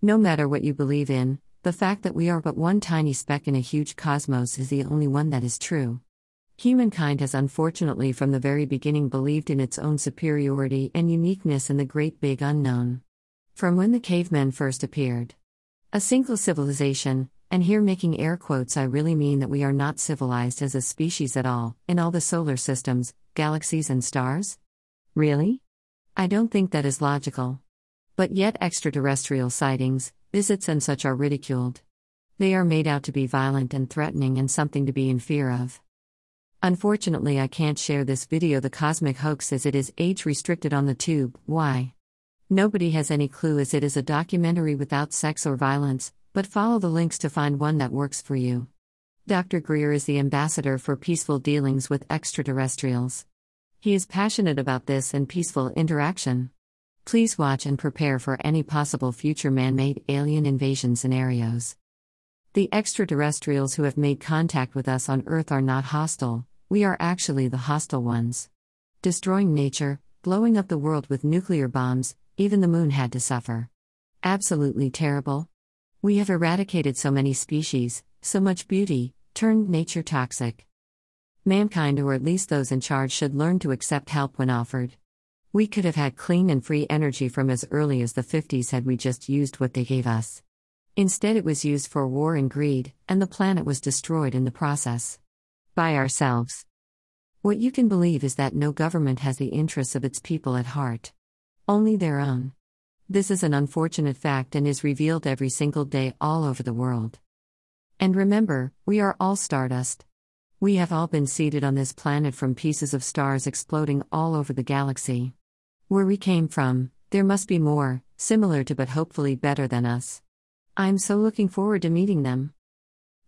No matter what you believe in, the fact that we are but one tiny speck in a huge cosmos is the only one that is true. Humankind has unfortunately from the very beginning believed in its own superiority and uniqueness in the great big unknown. From when the cavemen first appeared. A single civilization, and here making air quotes, I really mean that we are not civilized as a species at all, in all the solar systems, galaxies, and stars? Really? I don't think that is logical. But yet, extraterrestrial sightings, visits, and such are ridiculed. They are made out to be violent and threatening and something to be in fear of. Unfortunately, I can't share this video, the cosmic hoax, as it is age restricted on the tube. Why? Nobody has any clue as it is a documentary without sex or violence, but follow the links to find one that works for you. Dr. Greer is the ambassador for peaceful dealings with extraterrestrials. He is passionate about this and peaceful interaction. Please watch and prepare for any possible future man made alien invasion scenarios. The extraterrestrials who have made contact with us on Earth are not hostile, we are actually the hostile ones. Destroying nature, blowing up the world with nuclear bombs, even the moon had to suffer. Absolutely terrible. We have eradicated so many species, so much beauty, turned nature toxic. Mankind, or at least those in charge, should learn to accept help when offered. We could have had clean and free energy from as early as the 50s had we just used what they gave us. Instead, it was used for war and greed, and the planet was destroyed in the process. By ourselves. What you can believe is that no government has the interests of its people at heart, only their own. This is an unfortunate fact and is revealed every single day all over the world. And remember, we are all stardust. We have all been seeded on this planet from pieces of stars exploding all over the galaxy. Where we came from, there must be more, similar to but hopefully better than us. I'm so looking forward to meeting them.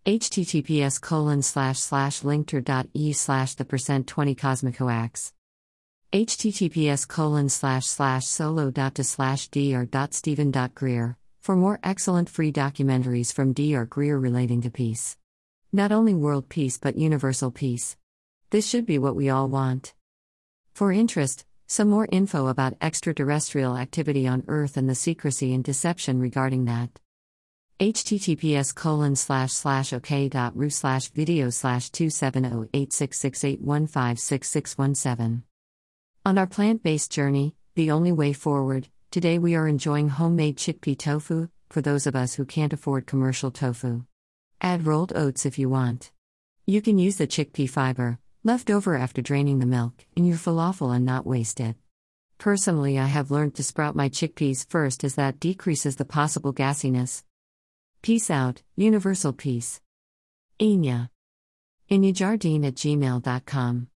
https colon slash slash linkter.e slash the percent 20 cosmicoax https colon slash slash solo dot to slash dr dot stephen dot greer for more excellent free documentaries from dr greer relating to peace not only world peace but universal peace this should be what we all want for interest some more info about extraterrestrial activity on earth and the secrecy and deception regarding that https colon slash slash ok.ru slash video slash 2708668156617. On our plant based journey, the only way forward, today we are enjoying homemade chickpea tofu, for those of us who can't afford commercial tofu. Add rolled oats if you want. You can use the chickpea fiber, left over after draining the milk, in your falafel and not waste it. Personally, I have learned to sprout my chickpeas first as that decreases the possible gassiness. Peace out, universal peace. Enya. Inyajardine at gmail.com.